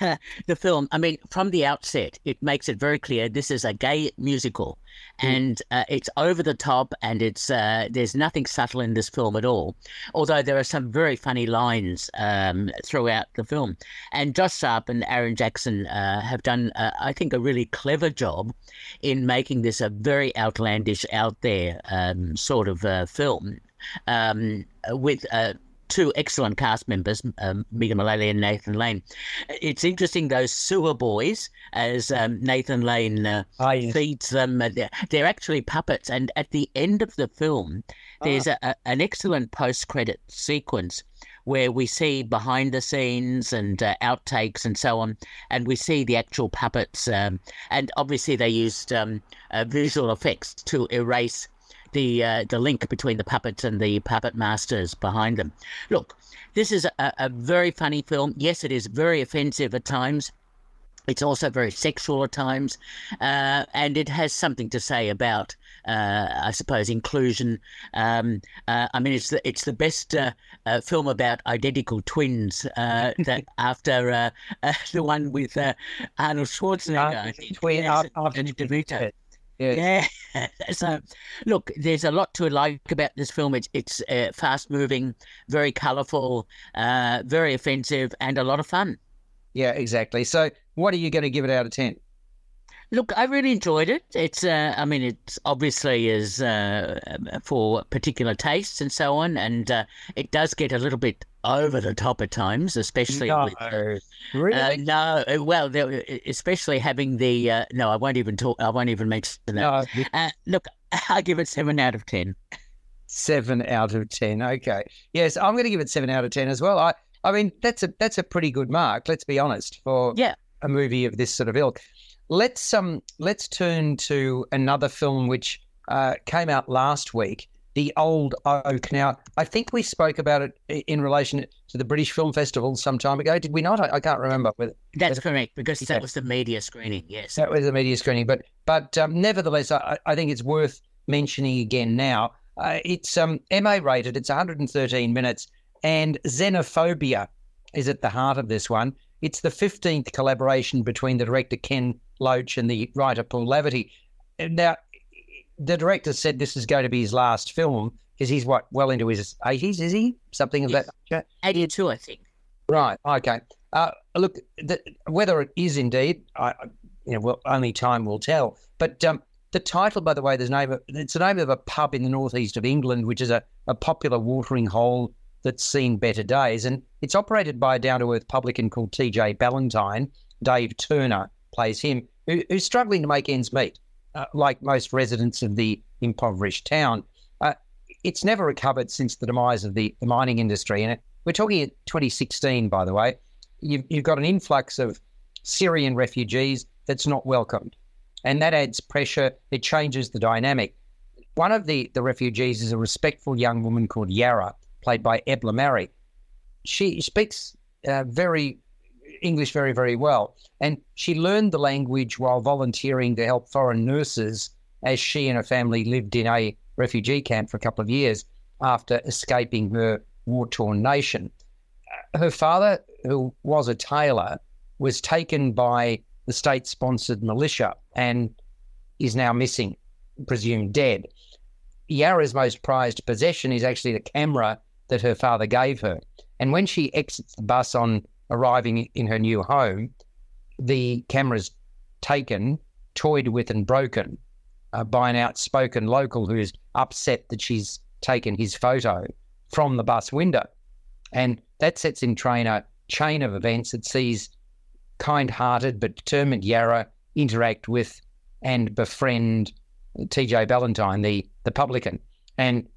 uh, the film, I mean, from the outset, it makes it very clear this is a gay musical, mm. and uh, it's over the top, and it's uh, there's nothing subtle in this film at all. Although there are some very funny lines um, throughout the film, and Josh Sharp and Aaron Jackson uh, have done, uh, I think, a really clever job in making this a very outlandish, out there um, sort of uh, film um, with uh, two excellent cast members, um, Megan Mullally and Nathan Lane. It's interesting those sewer boys, as um, Nathan Lane uh, oh, yes. feeds them. Uh, they're, they're, actually puppets, and at the end of the film, there's ah. a, a, an excellent post-credit sequence where we see behind the scenes and uh, outtakes and so on, and we see the actual puppets. Um, and obviously, they used um, uh, visual effects to erase the uh, the link between the puppets and the puppet masters behind them. Look, this is a, a very funny film. Yes, it is very offensive at times. It's also very sexual at times, uh, and it has something to say about, uh, I suppose, inclusion. Um, uh, I mean, it's the it's the best uh, uh, film about identical twins uh, that after the one with Arnold Schwarzenegger, twin after, after DeVito. Yeah. so, look, there's a lot to like about this film. It's it's uh, fast moving, very colourful, uh, very offensive, and a lot of fun. Yeah, exactly. So, what are you going to give it out of 10? Look, I really enjoyed it. It's, uh, I mean, it obviously is uh, for particular tastes and so on, and uh, it does get a little bit over the top at times, especially. No, with, uh, really? no, uh, well, especially having the. Uh, no, I won't even talk. I won't even mention that. No. look, I give it seven out of ten. Seven out of ten. Okay. Yes, I'm going to give it seven out of ten as well. I I mean, that's a that's a pretty good mark. Let's be honest for yeah. a movie of this sort of ilk. Let's um let's turn to another film which uh, came out last week, The Old Oak. Now, I think we spoke about it in relation to the British Film Festival some time ago. Did we not? I, I can't remember. Whether, That's correct because yeah. that was the media screening. Yes, that was the media screening. But but um, nevertheless, I, I think it's worth mentioning again now. Uh, it's um, MA rated. It's 113 minutes. And xenophobia is at the heart of this one. It's the 15th collaboration between the director Ken Loach and the writer Paul Laverty. Now, the director said this is going to be his last film because he's what, well into his 80s, is he? Something of yes. that 82, I think. Right. Okay. Uh, look, the, whether it is indeed, I, you know, well, only time will tell. But um, the title, by the way, there's name of, it's the name of a pub in the northeast of England, which is a, a popular watering hole that's seen better days. And it's operated by a down to earth publican called TJ Ballantyne. Dave Turner plays him, who, who's struggling to make ends meet, uh, like most residents of the impoverished town. Uh, it's never recovered since the demise of the, the mining industry. And we're talking at 2016, by the way. You've, you've got an influx of Syrian refugees that's not welcomed. And that adds pressure. It changes the dynamic. One of the, the refugees is a respectful young woman called Yara, played by Ebla Mari. She speaks uh, very English very, very well. And she learned the language while volunteering to help foreign nurses as she and her family lived in a refugee camp for a couple of years after escaping her war torn nation. Her father, who was a tailor, was taken by the state sponsored militia and is now missing, presumed dead. Yara's most prized possession is actually the camera that her father gave her. And when she exits the bus on arriving in her new home, the camera's taken, toyed with, and broken uh, by an outspoken local who's upset that she's taken his photo from the bus window. And that sets in train a chain of events that sees kind hearted but determined Yara interact with and befriend TJ Ballantyne, the, the publican. And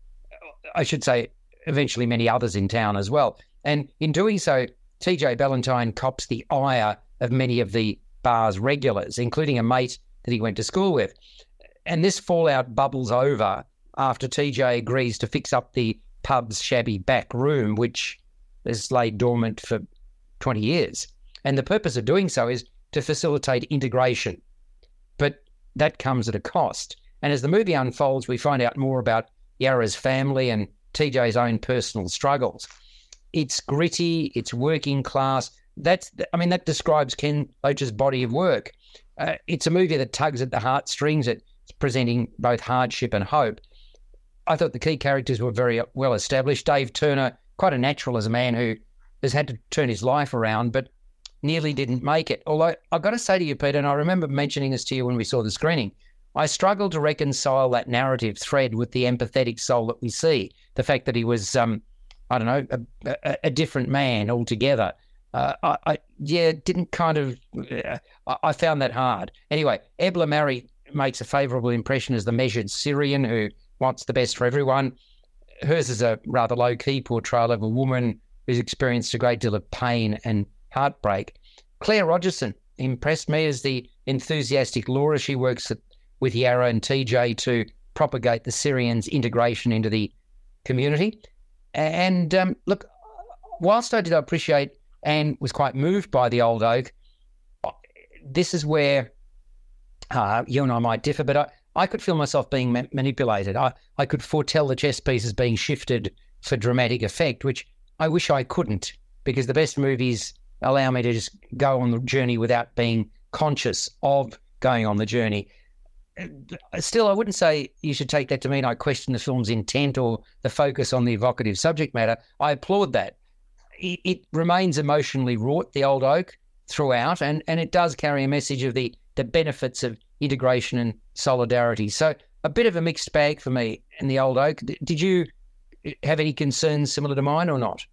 I should say, eventually many others in town as well. And in doing so, TJ Ballantyne cops the ire of many of the bar's regulars, including a mate that he went to school with. And this fallout bubbles over after TJ agrees to fix up the pub's shabby back room, which has laid dormant for 20 years. And the purpose of doing so is to facilitate integration. But that comes at a cost. And as the movie unfolds, we find out more about Yara's family and TJ's own personal struggles. It's gritty, it's working class. That's, I mean, that describes Ken Loach's body of work. Uh, it's a movie that tugs at the heartstrings. It's presenting both hardship and hope. I thought the key characters were very well established. Dave Turner, quite a natural as a man who has had to turn his life around, but nearly didn't make it. Although I've got to say to you, Peter, and I remember mentioning this to you when we saw the screening, I struggle to reconcile that narrative thread with the empathetic soul that we see. The fact that he was, um, I don't know, a, a, a different man altogether. Uh, I, I, yeah, didn't kind of. Uh, I found that hard. Anyway, Ebla Mari makes a favourable impression as the measured Syrian who wants the best for everyone. Hers is a rather low key portrayal of a woman who's experienced a great deal of pain and heartbreak. Claire Rodgerson impressed me as the enthusiastic Laura. She works at with Yara and TJ to propagate the Syrians' integration into the community. And um, look, whilst I did appreciate and was quite moved by the old oak, this is where uh, you and I might differ, but I, I could feel myself being ma- manipulated. I, I could foretell the chess pieces being shifted for dramatic effect, which I wish I couldn't, because the best movies allow me to just go on the journey without being conscious of going on the journey. Uh, still, I wouldn't say you should take that to mean I question the film's intent or the focus on the evocative subject matter. I applaud that. It, it remains emotionally wrought, the old oak, throughout, and, and it does carry a message of the, the benefits of integration and solidarity. So, a bit of a mixed bag for me in the old oak. Did you have any concerns similar to mine or not?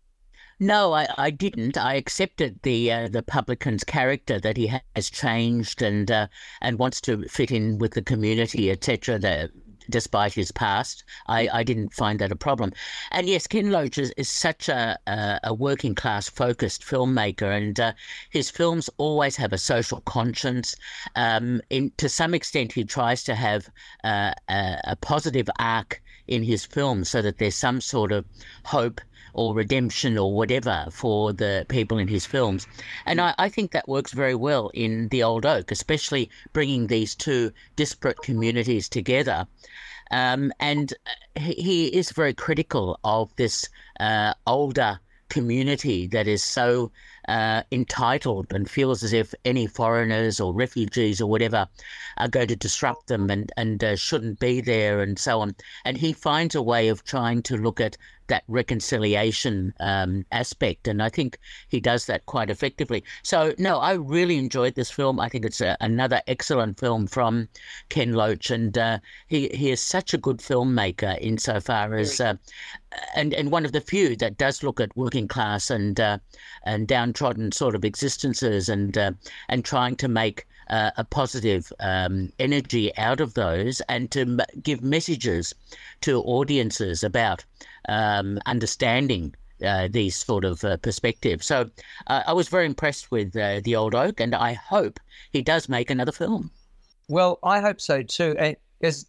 No, I, I didn't. I accepted the uh, the publican's character that he has changed and uh, and wants to fit in with the community, etc. Despite his past, I, I didn't find that a problem. And yes, Ken Loach is, is such a, a, a working class focused filmmaker, and uh, his films always have a social conscience. Um, in, to some extent, he tries to have uh, a, a positive arc in his films so that there's some sort of hope or redemption or whatever for the people in his films. And I, I, think that works very well in The Old Oak, especially bringing these two disparate communities together. Um, and he, he, is very critical of this uh, older community that is so uh, entitled and feels as if any foreigners or refugees or whatever are going to disrupt them and, and uh, shouldn't be there and so on. And he finds a way of trying to look at that reconciliation um, aspect. And I think he does that quite effectively. So, no, I really enjoyed this film. I think it's a, another excellent film from Ken Loach. And uh, he, he is such a good filmmaker insofar as, uh, and, and one of the few that does look at working class and, uh, and downtrodden sort of existences and, uh, and trying to make uh, a positive um, energy out of those and to m- give messages to audiences about um, understanding uh, these sort of uh, perspectives. So uh, I was very impressed with uh, the old oak, and I hope he does make another film. Well, I hope so too. Because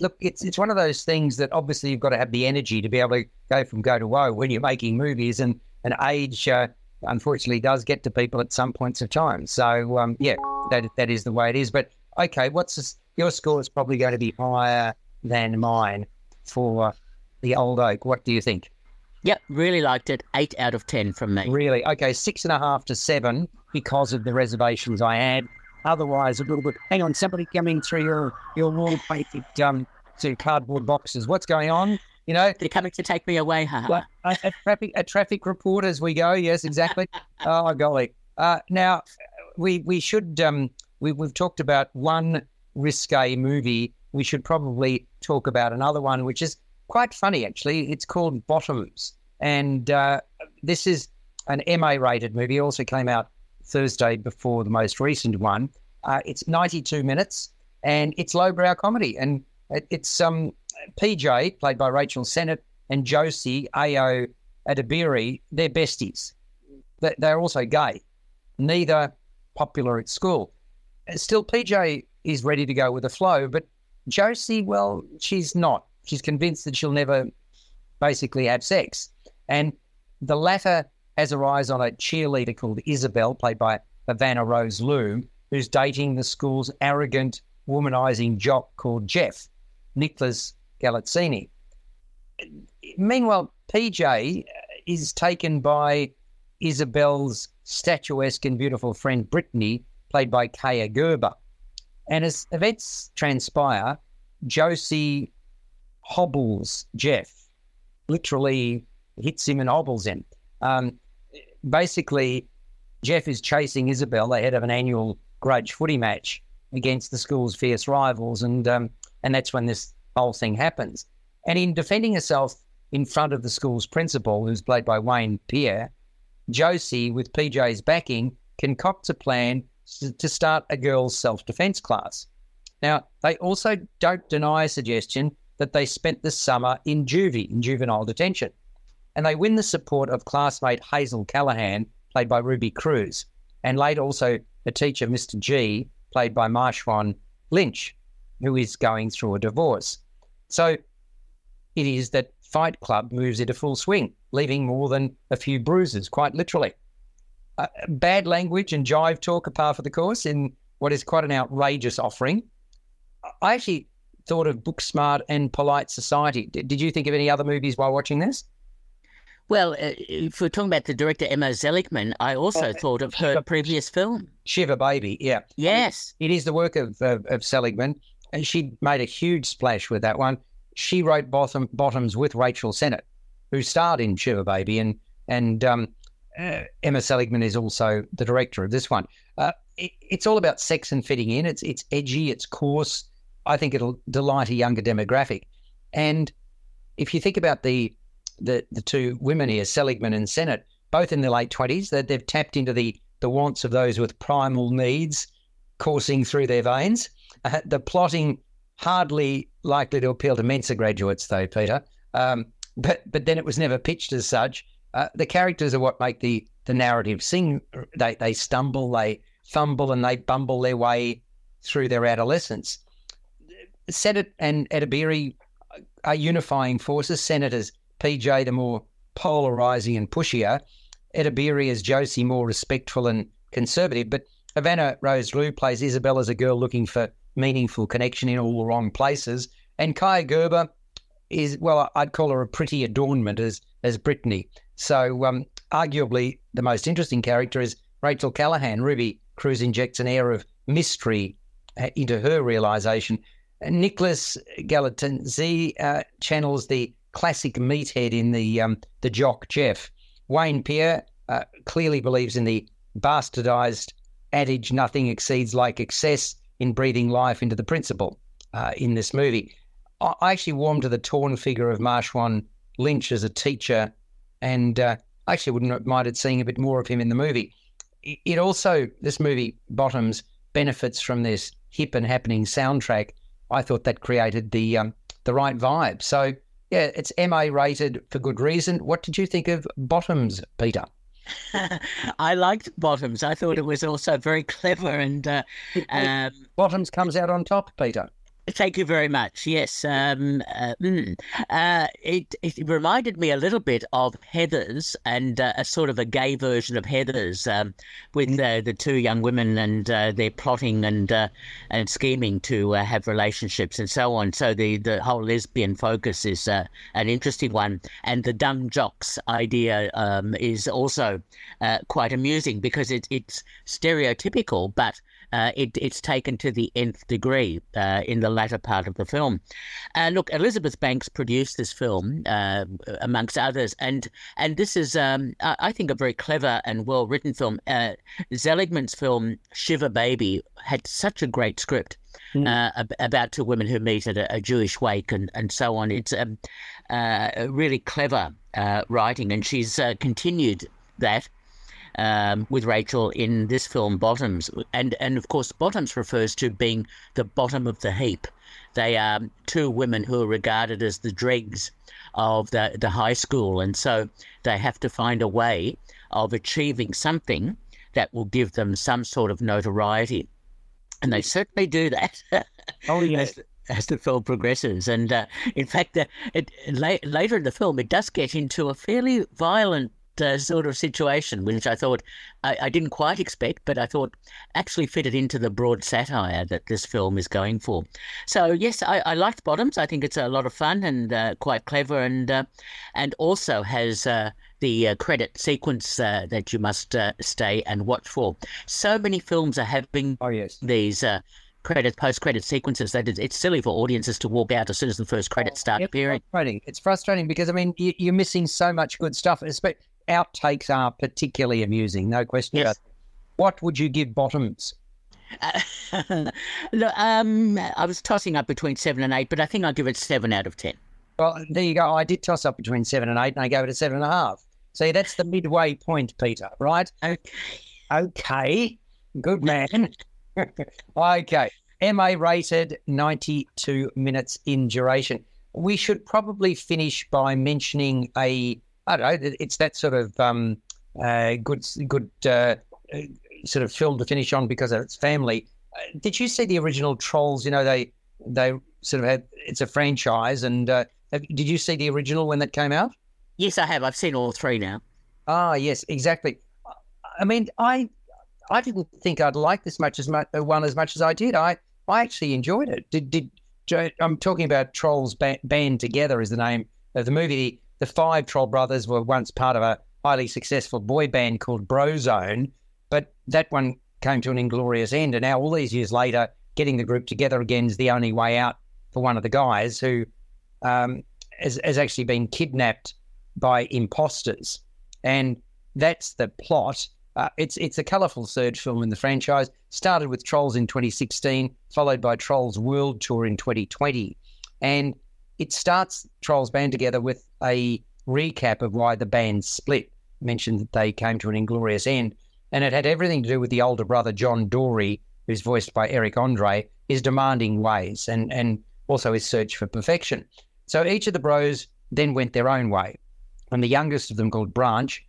look, it's it's one of those things that obviously you've got to have the energy to be able to go from go to woe when you're making movies, and and age uh, unfortunately does get to people at some points of time. So um, yeah, that that is the way it is. But okay, what's this, your score is probably going to be higher than mine for the old oak. What do you think? Yep, really liked it. Eight out of ten from me. Really? Okay, six and a half to seven because of the reservations I had. Otherwise, a little bit. Hang on, somebody coming through your your wall-painted um, to cardboard boxes. What's going on? You know, they're coming to take me away. Huh? a, a, traffic a traffic report as we go. Yes, exactly. oh golly. Uh, now, we we should um, we we've talked about one risque movie. We should probably talk about another one, which is quite funny actually. It's called Bottoms, and uh, this is an MA rated movie. It also came out Thursday before the most recent one. Uh, it's 92 minutes, and it's lowbrow comedy, and it, it's um PJ played by Rachel Sennott and Josie Ayo Edebiri. They're besties. They're also gay. Neither popular at school. Uh, still, PJ is ready to go with the flow, but Josie, well, she's not she's convinced that she'll never basically have sex. And the latter has her eyes on a cheerleader called Isabel, played by Havana Rose Liu, who's dating the school's arrogant, womanizing jock called Jeff, Nicholas Galitzine. Meanwhile, PJ is taken by Isabel's statuesque and beautiful friend Brittany, played by Kaia Gerber. And as events transpire, Josie hobbles Jeff, literally hits him and hobbles him. Um, basically, Jeff is chasing Isabel ahead of an annual grudge footy match against the school's fierce rivals, and um, and that's when this whole thing happens. And in defending herself in front of the school's principal, who's played by Wayne Pierre, Josie, with PJ's backing, concocts a plan to start a girls' self defense class. Now, they also don't deny a suggestion that they spent the summer in juvie, in juvenile detention. And they win the support of classmate Hazel Callahan, played by Ruby Cruz, and later also a teacher, Mr. G, played by Marshawn Lynch, who is going through a divorce. So it is that Fight Club moves into full swing, leaving more than a few bruises, quite literally. Uh, bad language and jive talk are par for the course in what is quite an outrageous offering. I actually thought of Booksmart and Polite Society. Did, did you think of any other movies while watching this? Well, uh, if we're talking about the director Emma Seligman, I also thought of her previous film, Shiva Baby. Yeah, yes, it is the work of of, of Seligman, and she made a huge splash with that one. She wrote Bottom, Bottoms with Rachel Sennott, who starred in Shiva Baby, and and um, uh, Emma Seligman is also the director of this one. Uh, it, it's all about sex and fitting in. It's it's edgy, it's coarse. I think it'll delight a younger demographic. And if you think about the the the two women here, Seligman and Sennott, both in their late twenties, that they've tapped into the the wants of those with primal needs coursing through their veins. Uh, the plotting hardly likely to appeal to Mensa graduates, though, Peter. Um, but but then it was never pitched as such. Uh, the characters are what make the the narrative sing. They they stumble, they fumble, and they bumble their way through their adolescence. Sennott and Edebiri are unifying forces. Senators PJ, the more polarizing and pushier. Edebiri as Josie, more respectful and conservative. But Havana Rose Liu plays Isabel as a girl looking for meaningful connection in all the wrong places. And Kaia Gerber is, well, I'd call her a pretty adornment as, as Brittany. So, um, arguably, the most interesting character is Rachel Callahan. Ruby Cruz injects an air of mystery uh, into her realization. Nicholas Galitzine uh, channels the classic meathead in the um, the jock Jeff. Wayne Pierre uh, clearly believes in the bastardized adage "nothing exceeds like excess" in breathing life into the principal uh, in this movie. I actually warmed to the torn figure of Marshawn Lynch as a teacher, and uh, I actually wouldn't have minded seeing a bit more of him in the movie. It also, this movie, Bottoms, benefits from this hip and happening soundtrack. I thought that created the um, the right vibe. So yeah, it's MA rated for good reason. What did you think of Bottoms, Peter? I liked Bottoms. I thought it was also very clever and uh, um, Bottoms comes out on top, Peter. Thank you very much. Yes, um, uh, mm, uh, it, it reminded me a little bit of Heathers and uh, a sort of a gay version of Heathers um, with uh, the two young women and uh, they're plotting and uh, and scheming to have relationships and so on. So the, the whole lesbian focus is an interesting one, and the dumb jocks idea um, is also quite amusing because it, it's stereotypical, but uh, it, it's taken to the nth degree uh, in the latter part of the film. Uh, look, Elizabeth Banks produced this film, uh, amongst others, and and this is, um, I think, a very clever and well written film. Uh, Seligman's film Shiva Baby had such a great script. Mm. about two women who meet at a, a, Jewish wake and, and so on. It's um, really clever writing, and she's continued that um, with Rachel in this film, Bottoms. And, and of course, Bottoms refers to being the bottom of the heap. They are two women who are regarded as the dregs of the, the high school. And so they have to find a way of achieving something that will give them some sort of notoriety. And they certainly do that. Oh, yes. as, as the film progresses. And uh, in fact, uh, it, la- later in the film, it does get into a fairly violent uh, sort of situation, which I thought I, I, didn't quite expect, but I thought actually fitted into the broad satire that this film is going for. So yes, I, I liked Bottoms. I think it's a lot of fun and uh, quite clever, and uh, and also has uh, the uh, credit sequence uh, that you must stay and watch for. So many films are having oh yes these credit post credit sequences that it's silly for audiences to walk out as soon as the first credits start it's appearing. Frustrating. It's frustrating because I mean you, are missing so much good stuff. Especially outtakes are particularly amusing, no question. Yes. What would you give Bottoms? Uh, look, um, I was tossing up between seven and eight, but I think I'll give it seven out of ten. Well, there you go. I did toss up between seven and eight, and I gave it a seven and a half. See, that's the midway point, Peter. Right? Okay. Okay. Good man. okay. MA rated, 92 minutes in duration. We should probably finish by mentioning a I don't know. It's that sort of um, uh, good, good uh, sort of film to finish on because of its family. Uh, did you see the original Trolls? You know, they they sort of had it's a franchise. And uh, have, did you see the original when that came out? Yes, I have. I've seen all three now. Ah, yes, exactly. I mean, I I didn't think I'd like this much as much uh, one as much as I did. I I actually enjoyed it. Did did I'm talking about Trolls Band Together is the name of the movie. The five Troll brothers were once part of a highly successful boy band called Brozone, but that one came to an inglorious end. And now, all these years later, getting the group together again is the only way out for one of the guys who um, has, has actually been kidnapped by imposters. And that's the plot. Uh, it's it's a colourful third film in the franchise. Started with Trolls in 2016, followed by Trolls World Tour in 2020, and it starts Trolls Band together with a recap of why the band split. Mentioned that they came to an inglorious end, and it had everything to do with the older brother John Dory, who's voiced by Eric Andre, his demanding ways and and also his search for perfection. So each of the bros then went their own way, and the youngest of them, called Branch,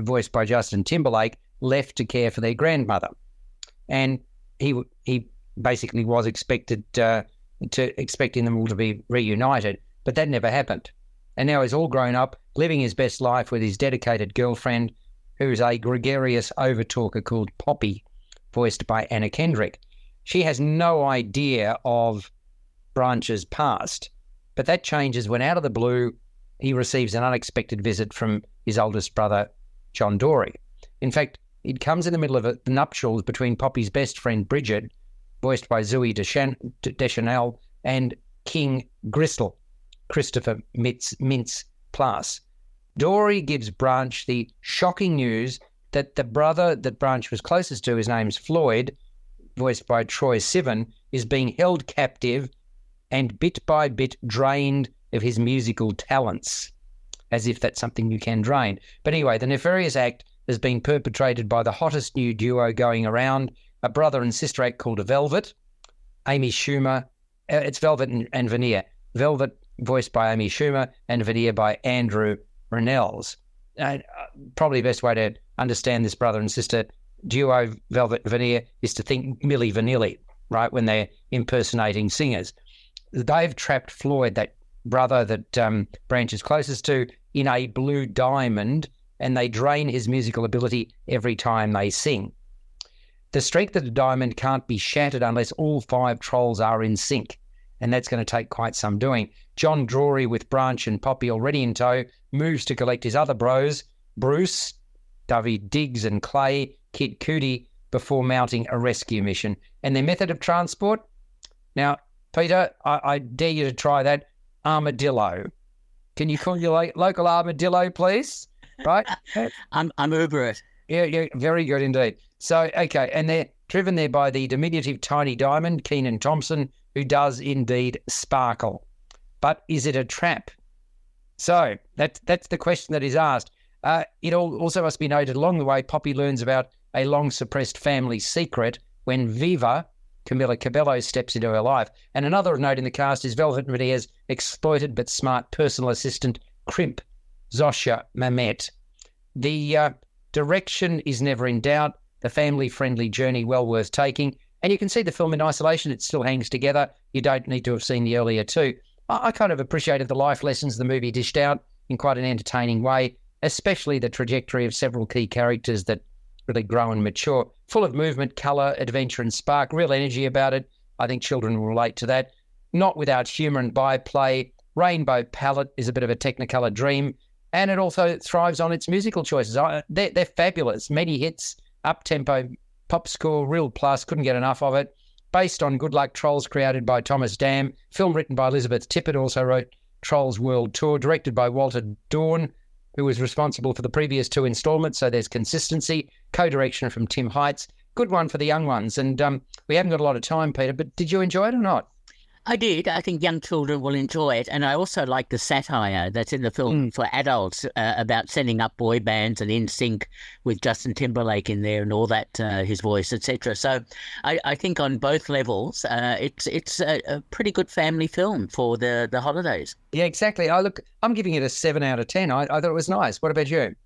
voiced by Justin Timberlake, left to care for their grandmother, and he he basically was expected uh, to expecting them all to be reunited, but that never happened. And now he's all grown up, living his best life with his dedicated girlfriend, who's a gregarious overtalker called Poppy, voiced by Anna Kendrick. She has no idea of Branch's past, but that changes when out of the blue he receives an unexpected visit from his oldest brother, John Dory. In fact, it comes in the middle of the nuptials between Poppy's best friend Bridget, voiced by Zooey Deschanel, and King Gristle, Christopher Mintz, Plasse. Dory gives Branch the shocking news that the brother that Branch was closest to, his name's Floyd, voiced by Troye Sivan, is being held captive and bit by bit drained of his musical talents as if that's something you can drain. But anyway, the nefarious act has been perpetrated by the hottest new duo going around, a brother and sister act called Velvet, Amy Schumer. Uh, it's Velvet and, and Veneer. Velvet voiced by Amy Schumer and Veneer by Andrew Rannells. Uh, probably the best way to understand this brother and sister duo, Velvet Veneer, is to think Milli Vanilli, right, when they're impersonating singers. They've trapped Floyd, that brother that um, Branch is closest to, in a blue diamond and they drain his musical ability every time they sing. The strength of the diamond can't be shattered unless all five trolls are in sync, and that's going to take quite some doing. John Dory, with Branch and Poppy already in tow, moves to collect his other bros, Bruce, Daveed Diggs, and Clay, Kid Cudi, before mounting a rescue mission. And their method of transport? Now, Peter, I, I dare you to try that armadillo. Can you call your local armadillo, please? Right? I'm, I'm Uber it. Yeah, yeah, very good indeed. So, okay, and they're driven there by the diminutive Tiny Diamond, Kenan Thompson, who does indeed sparkle. But is it a trap? So that's that's the question that is asked. Uh, it also must be noted along the way, Poppy learns about a long suppressed family secret when Viva, Camila Cabello steps into her life. And another note in the cast is Velvet Veneer's exploited but smart personal assistant, Crimp, Zosia Mamet. The uh, direction is never in doubt, the family friendly journey well worth taking. And you can see the film in isolation, it still hangs together. You don't need to have seen the earlier two. I, I kind of appreciated the life lessons the movie dished out in quite an entertaining way, especially the trajectory of several key characters that really grow and mature. Full of movement, colour, adventure, and spark. Real energy about it. I think children will relate to that. Not without humour and byplay. Rainbow Palette is a bit of a Technicolor dream, and it also thrives on its musical choices. They're, they're fabulous. Many hits, up tempo, pop score, real plus. Couldn't get enough of it. Based on Good Luck Trolls, created by Thomas Dam. Film written by Elizabeth Tippett, also wrote Trolls World Tour, directed by Walter Dohrn who was responsible for the previous two installments. So there's consistency, co direction from Tim Heitz. Good one for the young ones. And um, we haven't got a lot of time, Peter, but did you enjoy it or not? I did. I think young children will enjoy it. And I also like the satire that's in the film mm. for adults uh, about setting up boy bands and NSYNC with Justin Timberlake in there and all that, uh, his voice, etc. So I, I, think on both levels, uh, it's it's a, a, pretty good family film for the, the holidays. Yeah, exactly. I look, I'm giving it a seven out of 10. I, I thought it was nice. What about you?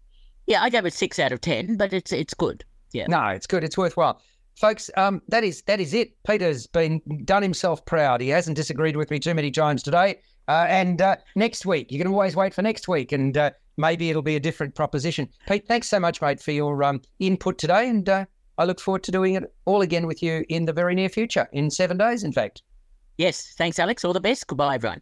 Yeah, I gave it six out of 10, but it's, it's good. Yeah. No, it's good. It's worthwhile. Folks, um, that is that is it. Peter's been done himself proud. He hasn't disagreed with me too many times today. Uh, and uh, next week, you can always wait for next week, and uh, maybe it'll be a different proposition. Pete, thanks so much, mate, for your um, input today, and uh, I look forward to doing it all again with you in the very near future, in seven days, in fact. Yes, thanks, Alex. All the best. Goodbye, everyone.